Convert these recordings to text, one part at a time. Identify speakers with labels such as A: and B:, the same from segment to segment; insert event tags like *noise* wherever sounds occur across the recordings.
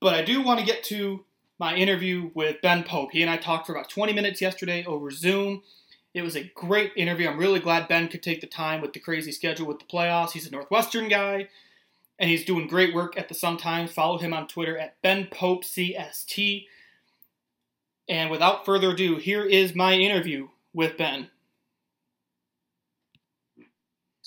A: But I do want to get to my interview with Ben Pope. He and I talked for about 20 minutes yesterday over Zoom. It was a great interview. I'm really glad Ben could take the time with the crazy schedule with the playoffs. He's a Northwestern guy, and he's doing great work at the Sun Times. Follow him on Twitter at Ben Pope CST. And without further ado, here is my interview with Ben.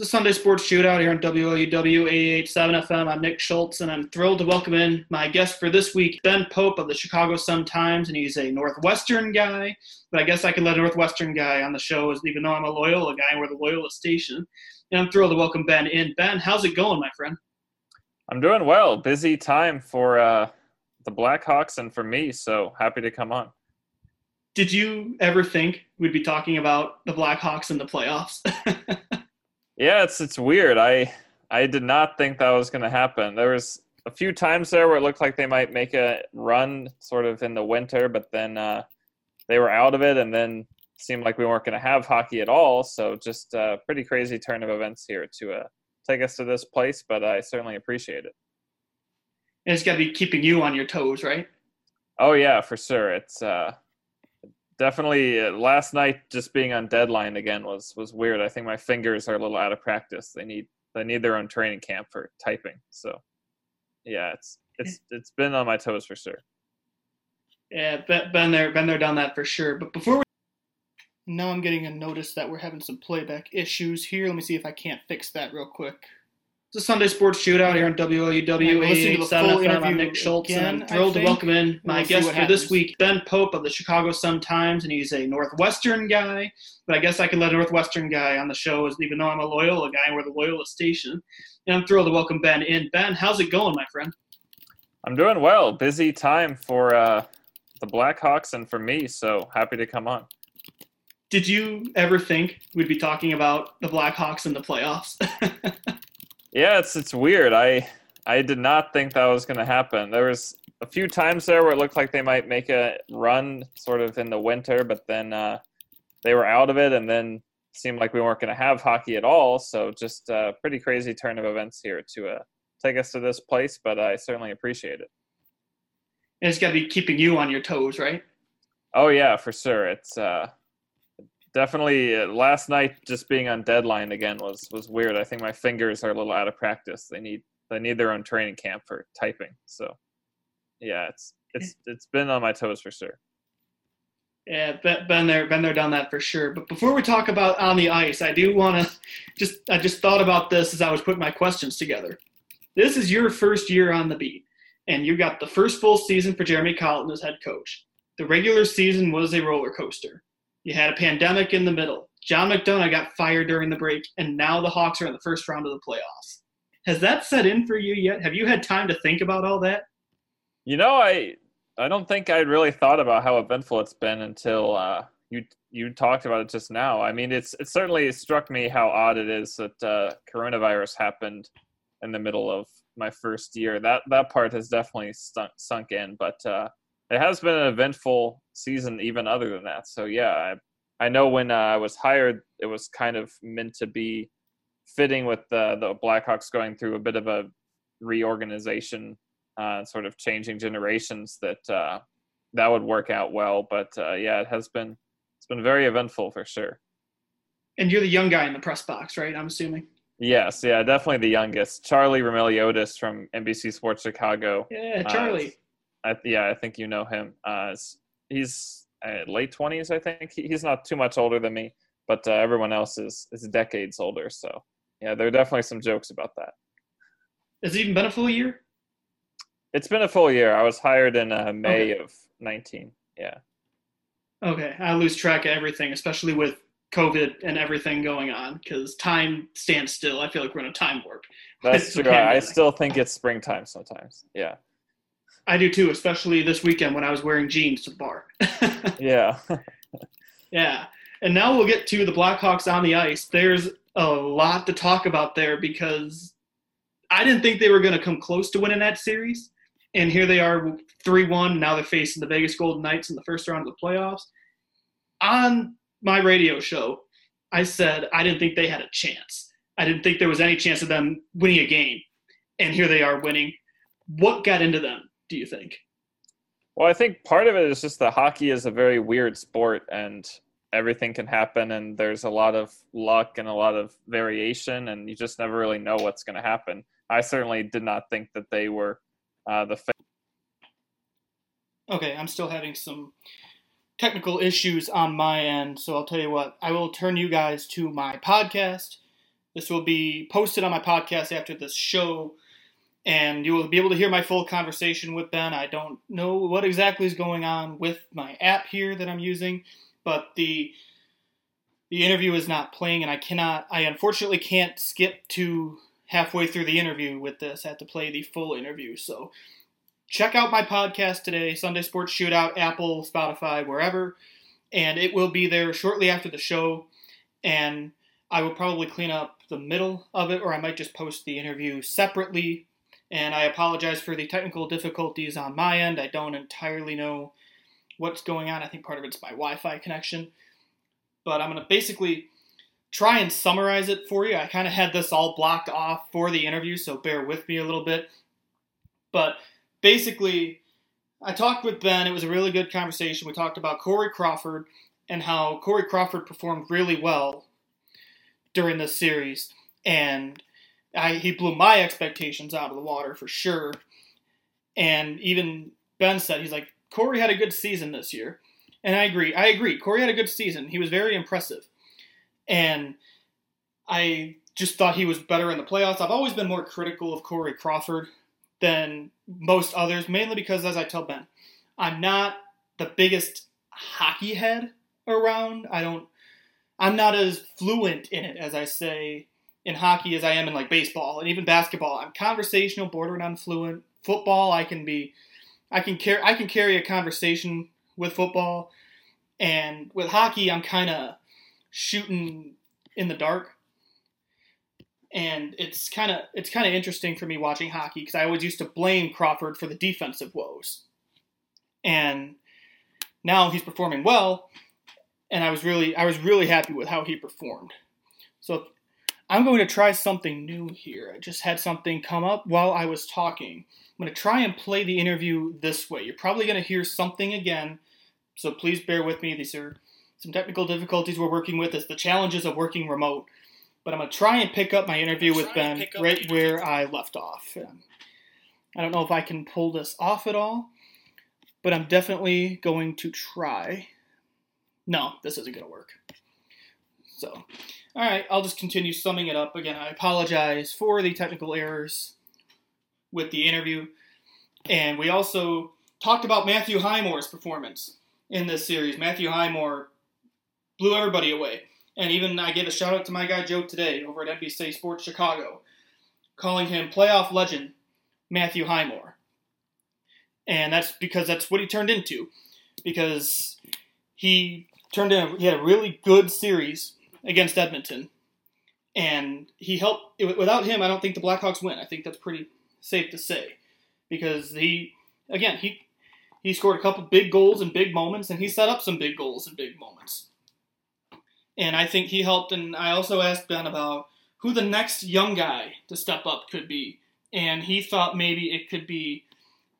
A: A Sunday Sports Shootout here on WLUW 887 FM. I'm Nick Schultz, and I'm thrilled to welcome in my guest for this week, Ben Pope of the Chicago Sun-Times, and he's a Northwestern guy. But I guess I can let a Northwestern guy on the show, even though I'm a Loyola guy we're the Loyola station. And I'm thrilled to welcome Ben in. Ben, how's it going, my friend?
B: I'm doing well. Busy time for uh, the Blackhawks and for me, so happy to come on.
A: Did you ever think we'd be talking about the Blackhawks in the playoffs? *laughs*
B: Yeah, it's it's weird. I I did not think that was going to happen. There was a few times there where it looked like they might make a run sort of in the winter, but then uh, they were out of it, and then seemed like we weren't going to have hockey at all. So just a pretty crazy turn of events here to uh, take us to this place, but I certainly appreciate it.
A: And it's got to be keeping you on your toes, right?
B: Oh yeah, for sure. It's uh, definitely uh, last night just being on deadline again was was weird. I think my fingers are a little out of practice. They need they need their own training camp for typing. So yeah, it's it's it's been on my toes for sure.
A: Yeah, been there, been there, done that for sure. But before we now I'm getting a notice that we're having some playback issues here. Let me see if I can't fix that real quick. It's a Sunday Sports Shootout here on WLUW 887 FM. I'm Nick Schultz, again, and I'm thrilled to welcome in my we'll guest for happens. this week, Ben Pope of the Chicago Sun-Times, and he's a Northwestern guy. But I guess I can let a Northwestern guy on the show, even though I'm a Loyola guy and we're the Loyola station. And I'm thrilled to welcome Ben in. Ben, how's it going, my friend?
B: I'm doing well. Busy time for uh, the Blackhawks and for me, so happy to come on.
A: Did you ever think we'd be talking about the Blackhawks in the playoffs? *laughs*
B: Yeah, it's it's weird. I I did not think that was going to happen. There was a few times there where it looked like they might make a run sort of in the winter, but then uh, they were out of it, and then seemed like we weren't going to have hockey at all. So just a pretty crazy turn of events here to uh, take us to this place, but I certainly appreciate it.
A: And it's got to be keeping you on your toes, right?
B: Oh yeah, for sure. It's uh, definitely uh, last night just being on deadline again was was weird. I think my fingers are a little out of practice. They need they need their own training camp for typing. So yeah, it's it's it's been on my toes for sure.
A: Yeah, been there, been there, done that for sure. But before we talk about on the ice, I do want to just I just thought about this as I was putting my questions together. This is your first year on the beat, and you got the first full season for Jeremy Colliton as head coach. The regular season was a roller coaster. You had a pandemic in the middle. John McDonough got fired during the break, and now the Hawks are in the first round of the playoffs. Has that set in for you yet? Have you had time to think about all that?
B: You know, I I don't think I'd really thought about how eventful it's been until uh, you you talked about it just now. I mean, it's it certainly struck me how odd it is that uh, coronavirus happened in the middle of my first year. That that part has definitely sunk, sunk in, but uh, it has been an eventful season even other than that. So yeah, I I know when uh, I was hired, it was kind of meant to be fitting with the the Blackhawks going through a bit of a reorganization, uh, sort of changing generations. That uh, that would work out well. But uh, yeah, it has been it's been very eventful for sure.
A: And you're the young guy in the press box, right? I'm assuming.
B: Yes, yeah, definitely the youngest. Charlie Roumeliotis from NBC Sports Chicago.
A: Yeah, Charlie.
B: I, yeah, I think you know him. Uh, he's uh, late twenties, I think. He, he's not too much older than me, but uh, everyone else is is decades older. So yeah, there are definitely some jokes about that.
A: Has it even been a full year?
B: It's been a full year. I was hired in uh, May okay. of nineteen. Yeah.
A: Okay, I lose track of everything, especially with COVID and everything going on, because time stands still. I feel like we're in a time warp.
B: That's *laughs* true. I still think it's springtime sometimes. Yeah.
A: I do too, especially this weekend when I was wearing jeans to the bar. *laughs*
B: yeah.
A: yeah. And now we'll get to the Blackhawks on the ice. There's a lot to talk about there because I didn't think they were going to come close to winning that series. And here they are 3 1. Now they're facing the Vegas Golden Knights in the first round of the playoffs. On my radio show, I said I didn't think they had a chance. I didn't think there was any chance of them winning a game. And here they are winning. What got into them?
C: Do you think?
B: Well, I think part of it is just that hockey is a very weird sport, and everything can happen, and there's a lot of luck and a lot of variation, and you just never really know what's going to happen. I certainly did not think that they were uh, the. Fa-
C: okay, I'm still having some technical issues on my end, so I'll tell you what. I will turn you guys to my podcast. This will be posted on my podcast after this show, and you will be able to hear my full conversation with Ben. I don't know what exactly is going on with my app here that I'm using, but the the interview is not playing, and I cannot. I unfortunately can't skip to halfway through the interview with this. I have to play the full interview, so check out my podcast today, Sunday Sports Shootout, Apple, Spotify, wherever, and it will be there shortly after the show. And I will probably clean up the middle of it, or I might just post the interview separately. And I apologize for the technical difficulties on my end. I don't entirely know what's going on. I think part of it's my Wi Fi connection. But I'm going to basically try and summarize it for you. I kind of had this all blocked off for the interview, so bear with me a little bit. But basically, I talked with Ben. It was a really good conversation. We talked about Corey Crawford and how Corey Crawford performed really well during this series, and I, he blew my expectations out of the water for sure. And even Ben said he's like Corey had a good season this year, and I agree. I agree. Corey had a good season. He was very impressive, and I just thought he was better in the playoffs. I've always been more critical of Corey Crawford than most others, mainly because, as I tell Ben, I'm not the biggest hockey head around. I don't. I'm not as fluent in it as I say in hockey as I am in like baseball and even basketball. I'm conversational, bordering on fluent. Football, I can be, I can carry, I can carry a conversation with football, and with hockey, I'm kind of shooting in the dark and it's kind of it's kind of interesting for me watching hockey because I always used to blame Crawford for the defensive woes, and now he's performing well, and I was really I was really happy with how he performed. So I'm going to try something new here. I just had something come up while I was talking. I'm going to try and play the interview this way. You're probably going to hear something again, so please bear with me. These are some technical difficulties we're working with. It's the challenges of working remote but I'm going to try and pick up my interview with Ben right where I left off. I don't know if I can pull this off at all, but I'm definitely going to try. No, this isn't going to work. So, all right, I'll just continue summing it up. Again, I apologize for the technical errors with the interview. And we also talked about Matthew Highmore's performance in this series. Matthew Highmore blew everybody away. And even I gave a shout out to my guy Joe today over at NBC Sports Chicago, calling him playoff legend Matthew Highmore. And that's because that's what he turned into. Because he turned in, he had a really good series against Edmonton. And he helped, without him, I don't think the Blackhawks win. I think that's pretty safe to say. Because he, again, he, he scored a couple big goals in big moments, and he set up some big goals in big moments and I think he helped. And I also asked Ben about who the next young guy to step up could be, and he thought maybe it could be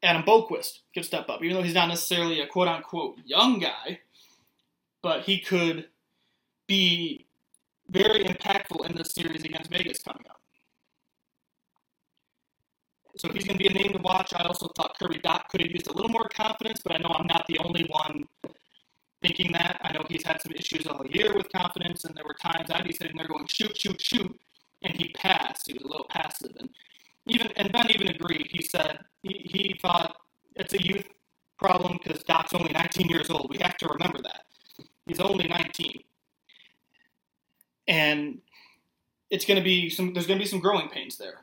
C: Adam Boqvist could step up, even though he's not necessarily a quote unquote young guy, but he could be very impactful in this series against Vegas coming up. So he's going to be a name to watch. I also thought Kirby Dach could have used a little more confidence, but I know I'm not the only one thinking that. I know he's had some issues all year with confidence, and there were times I'd be sitting there going, shoot, shoot, shoot, and he passed. He was a little passive. And even and Ben even agreed. He said he, he thought it's a youth problem because Dach's only 19 years old. We have to remember that. He's only 19. And it's going to be some, there's going to be some growing pains there.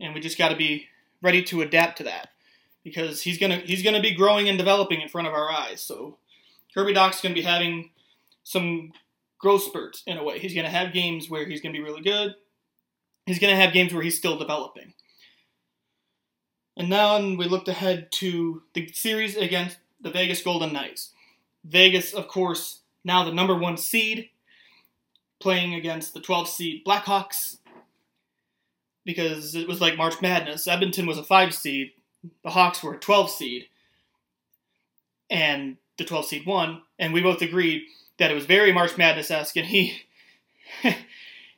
C: And we just got to be ready to adapt to that because he's gonna he's gonna be growing and developing in front of our eyes. So Kirby Dach's gonna be having some growth spurts in a way. He's gonna have games where he's gonna be really good. He's gonna have games where he's still developing. And now we looked ahead to the series against the Vegas Golden Knights. Vegas, of course, now the number one seed, playing against the 12 seed Blackhawks because it was like March Madness. Edmonton was a five seed, the Hawks were a 12 seed, and the 12 seed won, and we both agreed that it was very March Madness esque, and he. *laughs*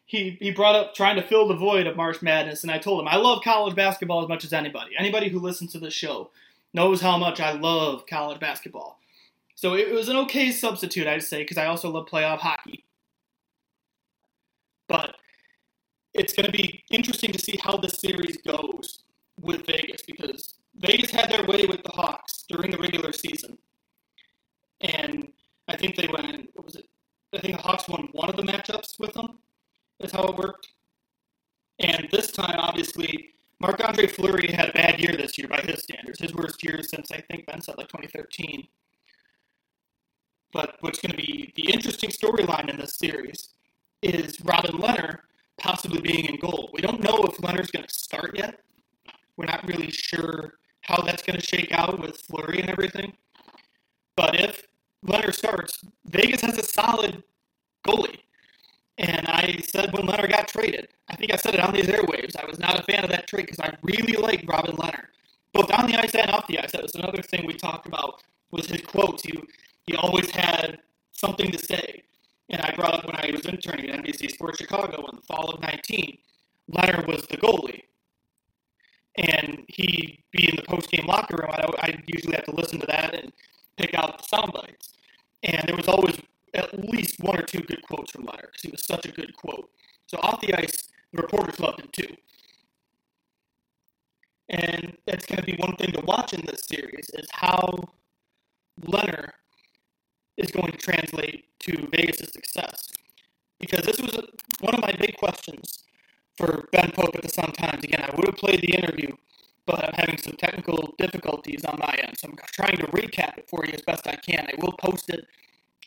C: he, he brought up trying to fill the void of March Madness, and I told him I love college basketball as much as anybody. Anybody who listens to this show knows how much I love college basketball. So it was an okay substitute, I'd say, because I also love playoff hockey. But it's going to be interesting to see how this series goes with Vegas because Vegas had their way with the Hawks during the regular season. And I think they went, what was it? I think the Hawks won one of the matchups with them. That's how it worked. And this time, obviously, Marc Andre Fleury had a bad year this year by his standards. His worst year since I think Ben said like 2013. But what's going to be the interesting storyline in this series is Robin Lehner possibly being in goal. We don't know if Lehner's going to start yet. We're not really sure how that's going to shake out with Fleury and everything. But if Lehner starts, Vegas has a solid goalie. And I said when Lehner got traded, I think I said it on these airwaves, I was not a fan of that trade because I really liked Robin Lehner, both on the ice and off the ice. That was another thing we talked about was his quotes. He, he always had something to say. And I brought up when I was interning at NBC Sports Chicago in the fall of 19, Lehner was the goalie. And he'd be in the post-game locker room. I, I usually have to listen to that and pick out the sound bites. And there was always at least one or two good quotes from Lehner because he was such a good quote. So off the ice, the reporters loved him too. And that's going to be one thing to watch in this series is how Lehner is going to translate to Vegas' success. Because this was one of my big questions for Ben Pope at the Sun Times. Again, I would have played the interview, but I'm having some technical difficulties on my end. So I'm trying to recap it for you as best I can. I will post it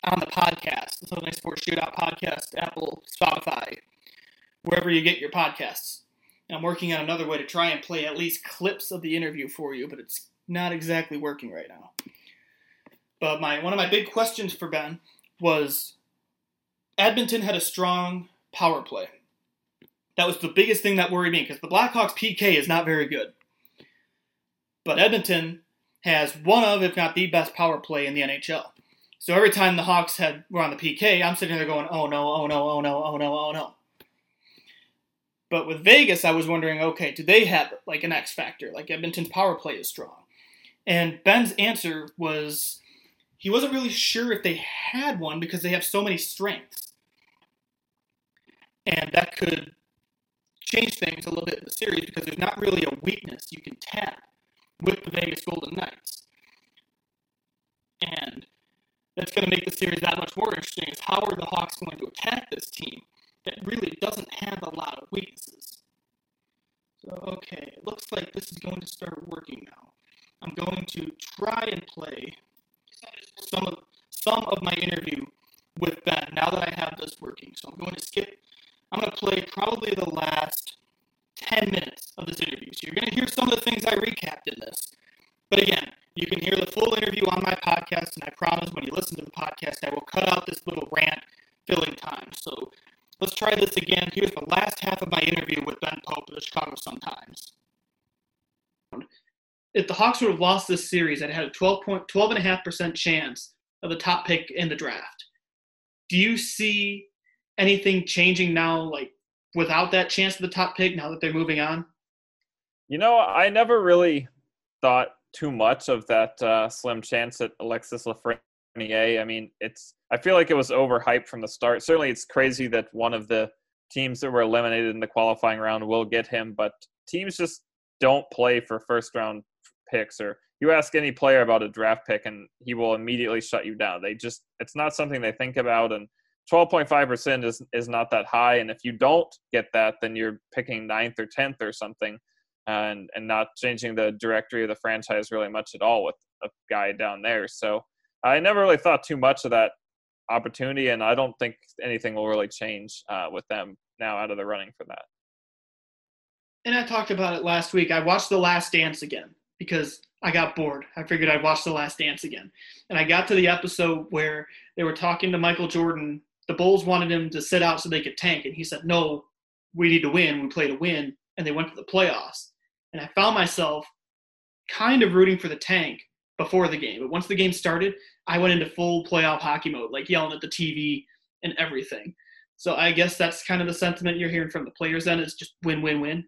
C: on the podcast, the Sunday Sports Shootout podcast, Apple, Spotify, wherever you get your podcasts. I'm working on another way to try and play at least clips of the interview for you, but it's not exactly working right now. But my one of my big questions for Ben was Edmonton had a strong power play. That was the biggest thing that worried me because the Blackhawks PK is not very good. But Edmonton has one of, if not the best power play in the NHL. So every time the Hawks had were on the PK, I'm sitting there going, oh no, oh no, oh no, oh no, oh no. But with Vegas, I was wondering, okay, do they have like an X factor? Like Edmonton's power play is strong. And Ben's answer was he wasn't really sure if they had one because they have so many strengths. And that could change things a little bit in the series because there's not really a weakness you can tap with the Vegas Golden Knights. And that's going to make the series that much more interesting is how are the Hawks going to attack this team that really doesn't have a lot of weaknesses. So, okay, it looks like this is going to start working now. I'm going to try and play some of some of my interview with Ben now that I have this working. So I'm going to skip. I'm going to play probably the last 10 minutes of this interview. So you're going to hear some of the things I recapped in this. But again, you can hear the full interview on my podcast, and I promise when you listen to the podcast, I will cut out this little rant filling time. So let's try this again. Here's the last half of my interview with Ben Pope of the Chicago Sun Times. If the Hawks would have lost this series, I'd had a 12 point, 12.5% chance of the top pick in the draft. Do you see anything changing now, like without that chance of the top pick, now that they're moving on?
B: You know, I never really thought too much of that uh, slim chance at Alexis Lafreniere. I mean, it's I feel like it was overhyped from the start. Certainly, it's crazy that one of the teams that were eliminated in the qualifying round will get him, but teams just don't play for first round picks or you ask any player about a draft pick and he will immediately shut you down. They just it's not something they think about and 12.5% is is not that high and if you don't get that then you're picking ninth or 10th or something and and not changing the directory of the franchise really much at all with a guy down there. So I never really thought too much of that opportunity, and I don't think anything will really change uh, with them now out of the running for that.
C: And I talked about it last week. I watched The Last Dance again because I got bored. I figured I'd watch The Last Dance again. And I got to the episode where they were talking to Michael Jordan. The Bulls wanted him to sit out so they could tank. And he said, No, we need to win. We play to win. And they went to the playoffs. And I found myself
A: kind of rooting for the tank before the game. But once the game started, I went into full playoff hockey mode, like yelling at the TV and everything. So I guess that's kind of the sentiment you're hearing from the players then is just win win win.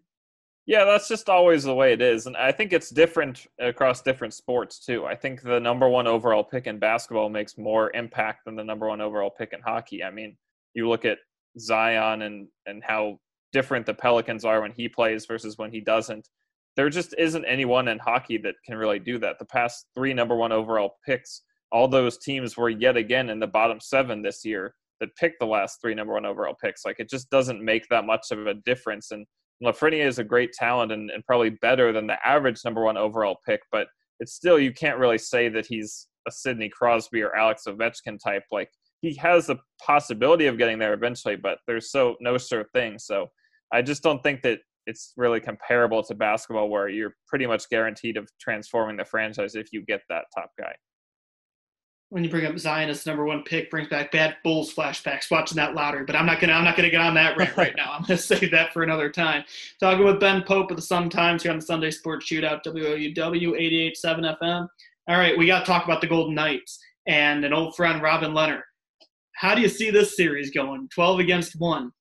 B: Yeah, that's just always the way it is. And I think it's different across different sports too. I think the number one overall pick in basketball makes more impact than the number one overall pick in hockey. I mean, you look at Zion and, and how different the Pelicans are when he plays versus when he doesn't. There just isn't anyone in hockey that can really do that. The past three number one overall picks, all those teams were yet again in the bottom seven this year that picked the last three number one overall picks. Like it just doesn't make that much of a difference. And Lafreniere is a great talent and, and probably better than the average number one overall pick, but it's still you can't really say that he's a Sidney Crosby or Alex Ovechkin type. Like he has the possibility of getting there eventually, but there's so no sure thing. So I just don't think that it's really comparable to basketball where you're pretty much guaranteed of transforming the franchise if you get that top guy
A: when you bring up Zion as number one pick brings back bad Bulls flashbacks watching that lottery. But I'm not gonna I'm not gonna get on that rant right now. I'm gonna *laughs* save that for another time. Talking with Ben Pope of the Sun Times here on the Sunday Sports Shootout WLUW 88.7 FM. All right, we got to talk about the Golden Knights and an old friend Robin Lehner. How do you see this series going? 12 against one.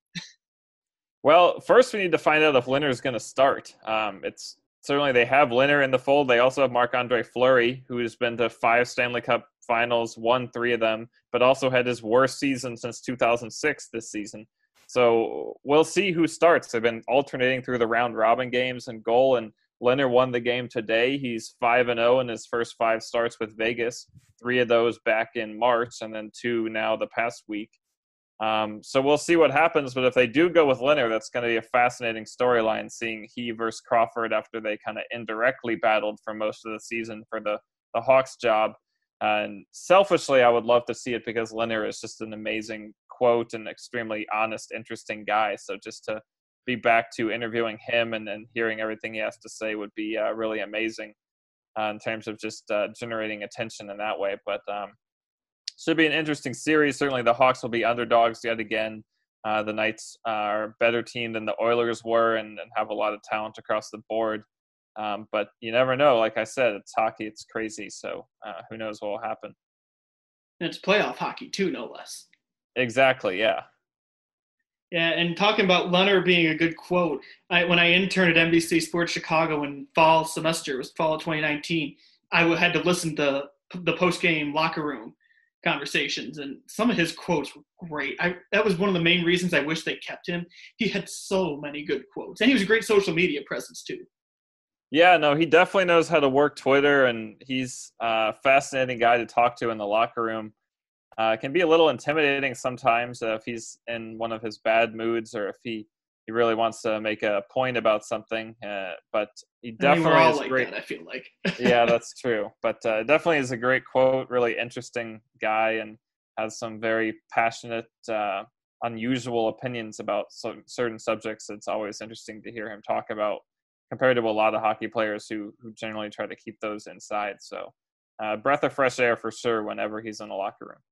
B: Well, first we need to find out if Lehner is going to start. Um, it's certainly they have Lehner in the fold. They also have Marc Andre Fleury, who has been to five Stanley Cup finals, won three of them, but also had his worst season since 2006 this season. So we'll see who starts. They've been alternating through the round robin games and goal, and Lehner won the game today. He's 5 and 0 in his first five starts with Vegas, three of those back in March, and then two now the past week. Um, so we'll see what happens. But if they do go with Lehner, that's going to be a fascinating storyline seeing he versus Crawford after they kind of indirectly battled for most of the season for the, the Hawks job. And selfishly, I would love to see it because Lehner is just an amazing quote and extremely honest, interesting guy. So just to be back to interviewing him and, and hearing everything he has to say would be uh, really amazing uh, in terms of just uh, generating attention in that way. But um, should be an interesting series. Certainly, the Hawks will be underdogs yet again. Uh, the Knights are a better team than the Oilers were and, and have a lot of talent across the board. Um, but you never know. Like I said, it's hockey. It's crazy. So uh, who knows what will happen?
A: And it's playoff hockey too, no less.
B: Exactly. Yeah.
A: Yeah, and talking about Lehner being a good quote, I, when I interned at NBC Sports Chicago in fall semester, it was fall of 2019, I had to listen to the post game locker room conversations, and some of his quotes were great. I, that was one of the main reasons I wish they kept him. He had so many good quotes, and he was a great social media presence too.
B: Yeah, no, he definitely knows how to work Twitter, and he's a fascinating guy to talk to in the locker room. Uh, can be a little intimidating sometimes uh, if he's in one of his bad moods or if he, he really wants to make a point about something. Uh, but he definitely I mean, is
A: like
B: great.
A: That, I feel like. *laughs*
B: yeah, that's true. But uh, definitely is a great quote. Really interesting guy and has some very passionate, uh, unusual opinions about certain subjects. It's always interesting to hear him talk about compared to a lot of hockey players who who generally try to keep those inside. So, uh, breath of fresh air for sure whenever he's in a locker room.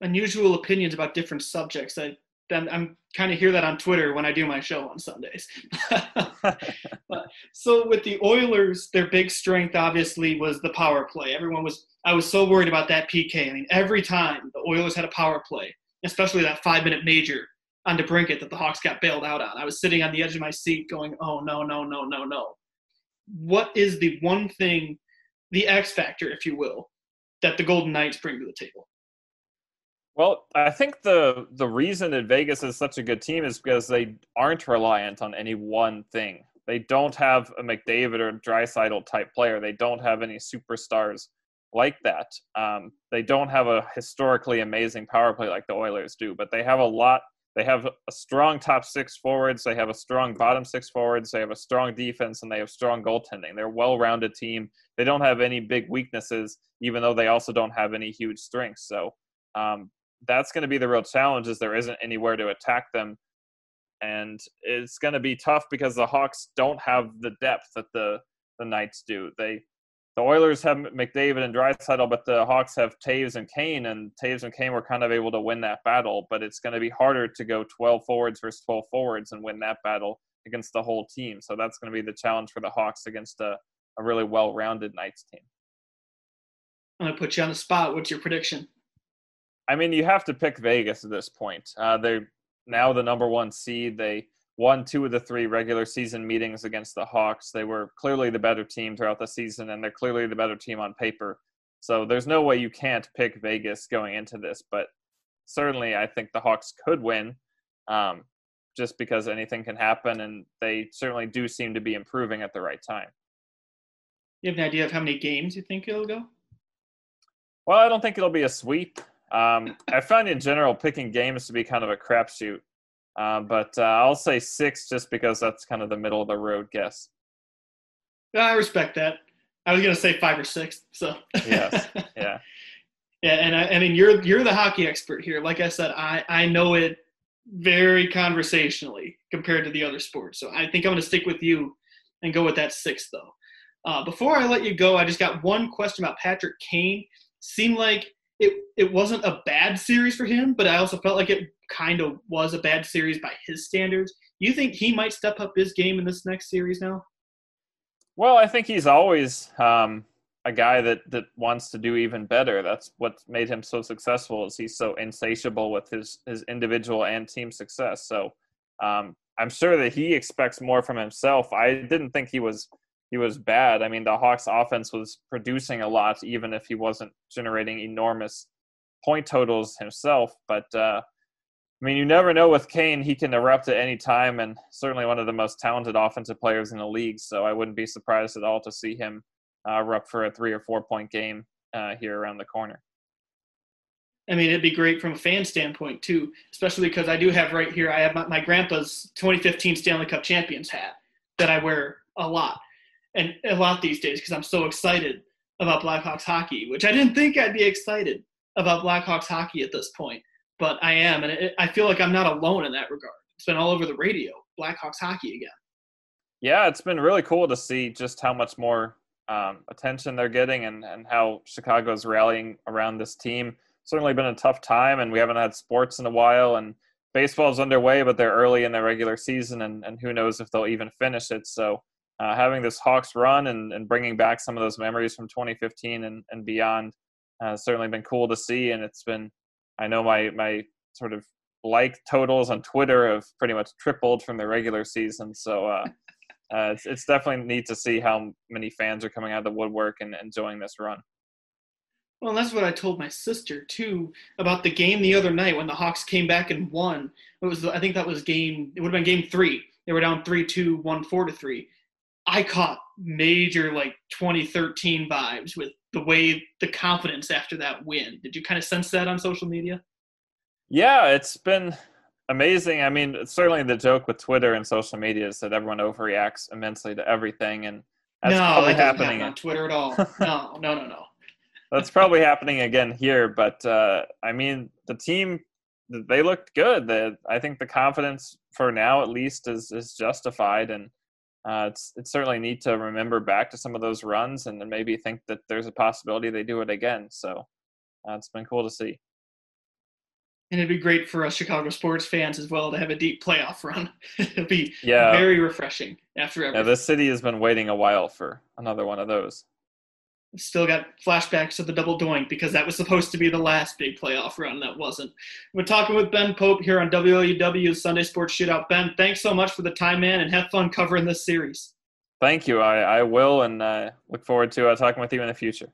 A: Unusual opinions about different subjects. I I'm, I'm kind of hear that on Twitter when I do my show on Sundays. *laughs* but, so with the Oilers, their big strength obviously was the power play. Everyone was I was so worried about that PK. I mean, every time the Oilers had a power play, especially that five minute major, on DeBrincat that the Hawks got bailed out on. I was sitting on the edge of my seat going, oh, no, no, no, no, no. What is the one thing, the X factor, if you will, that the Golden Knights bring to the table?
B: Well, I think the the reason that Vegas is such a good team is because they aren't reliant on any one thing. They don't have a McDavid or Draisaitl type player. They don't have any superstars like that. Um, they don't have a historically amazing power play like the Oilers do, but they have a lot they have a strong top six forwards. They have a strong bottom six forwards. They have a strong defense, and they have strong goaltending. They're a well-rounded team. They don't have any big weaknesses, even though they also don't have any huge strengths. So um, that's going to be the real challenge. Is there isn't anywhere to attack them, and it's going to be tough because the Hawks don't have the depth that the the Knights do. They the Oilers have McDavid and Draisaitl, but the Hawks have Toews and Kane, and Toews and Kane were kind of able to win that battle. But it's going to be harder to go 12 forwards versus 12 forwards and win that battle against the whole team. So that's going to be the challenge for the Hawks against a, a really well-rounded Knights team.
A: I'm gonna put you on the spot. What's your prediction?
B: I mean, you have to pick Vegas at this point. Uh, they're now the number one seed. They won two of the three regular season meetings against the Hawks. They were clearly the better team throughout the season, and they're clearly the better team on paper. So there's no way you can't pick Vegas going into this. But certainly, I think the Hawks could win, um, just because anything can happen, and they certainly do seem to be improving at the right time.
A: You have an idea of how many games you think it'll go?
B: Well, I don't think it'll be a sweep. Um, I find in general picking games to be kind of a crapshoot. Uh, but uh, I'll say six just because that's kind of the middle of the road guess.
A: I respect that. I was gonna say five or six. So
B: yes, *laughs* yeah,
A: yeah. And I, I, mean, you're you're the hockey expert here. Like I said, I I know it very conversationally compared to the other sports. So I think I'm gonna stick with you and go with that six though. Uh, before I let you go, I just got one question about Patrick Kane. Seemed like it it wasn't a bad series for him, but I also felt like it kind of was a bad series by his standards. You think he might step up his game in this next series now?
B: Well, I think he's always um, a guy that that wants to do even better. That's what made him so successful. Is he's so insatiable with his his individual and team success. So um, I'm sure that he expects more from himself. I didn't think he was he was bad. I mean, the Hawks offense was producing a lot, even if he wasn't generating enormous point totals himself. But uh, I mean, you never know with Kane; he can erupt at any time, and certainly one of the most talented offensive players in the league. So I wouldn't be surprised at all to see him uh, erupt for a three or four point game uh, here around the corner.
A: I mean, it'd be great from a fan standpoint too, especially because I do have right here. I have my, my grandpa's 2015 Stanley Cup champions hat that I wear a lot and a lot these days because I'm so excited about Blackhawks hockey, which I didn't think I'd be excited about Blackhawks hockey at this point, but I am, and it, I feel like I'm not alone in that regard. It's been all over the radio, Blackhawks hockey again.
B: Yeah, it's been really cool to see just how much more um, attention they're getting and, and how Chicago's rallying around this team. Certainly been a tough time, and we haven't had sports in a while, and baseball's underway, but they're early in their regular season, and, and who knows if they'll even finish it. So uh, having this Hawks run and, and bringing back some of those memories from 2015 and, and beyond uh, has certainly been cool to see. And it's been, I know my, my sort of like totals on Twitter have pretty much tripled from the regular season. So uh, *laughs* uh, it's, it's definitely neat to see how many fans are coming out of the woodwork and enjoying this run.
A: Well, that's what I told my sister too about the game the other night when the Hawks came back and won. It was, I think that was game. It would have been game three. They were down three two, one four to three, I caught major like 2013 vibes with the way the confidence after that win. Did you kind of sense that on social media?
B: Yeah, it's been amazing. I mean, certainly the joke with Twitter and social media is that everyone overreacts immensely to everything, and
A: that's no, probably that happening on Twitter at all. *laughs* no, no, no, no.
B: that's probably happening again here, but uh, I mean, the team they looked good. The, I think the confidence for now, at least, is is justified, and uh, it's it's certainly neat to remember back to some of those runs and then maybe think that there's a possibility they do it again. So uh, it's been cool to see.
A: And it'd be great for us Chicago sports fans as well to have a deep playoff run. *laughs* It'd be yeah. very refreshing after everything.
B: Yeah, the city has been waiting a while for another one of those
A: still got flashbacks of the double doink because that was supposed to be the last big playoff run that wasn't. We're talking with Ben Pope here on WLUW Sunday Sports Shootout. Ben, thanks so much for the time, man, and have fun covering this series.
B: Thank you. I, I will, and uh, look forward to uh, talking with you in the future.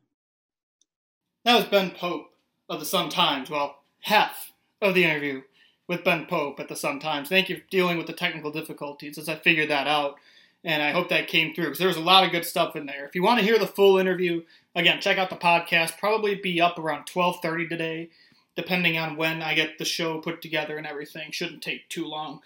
A: That was Ben Pope of the Sun Times. Well, half of the interview with Ben Pope at the Sun Times. Thank you for dealing with the technical difficulties as I figured that out and I hope that came through because there was a lot of good stuff in there. If you want to hear the full interview, again, check out the podcast. Probably be up around 12:30 today, depending on when I get the show put together and everything. Shouldn't take too long.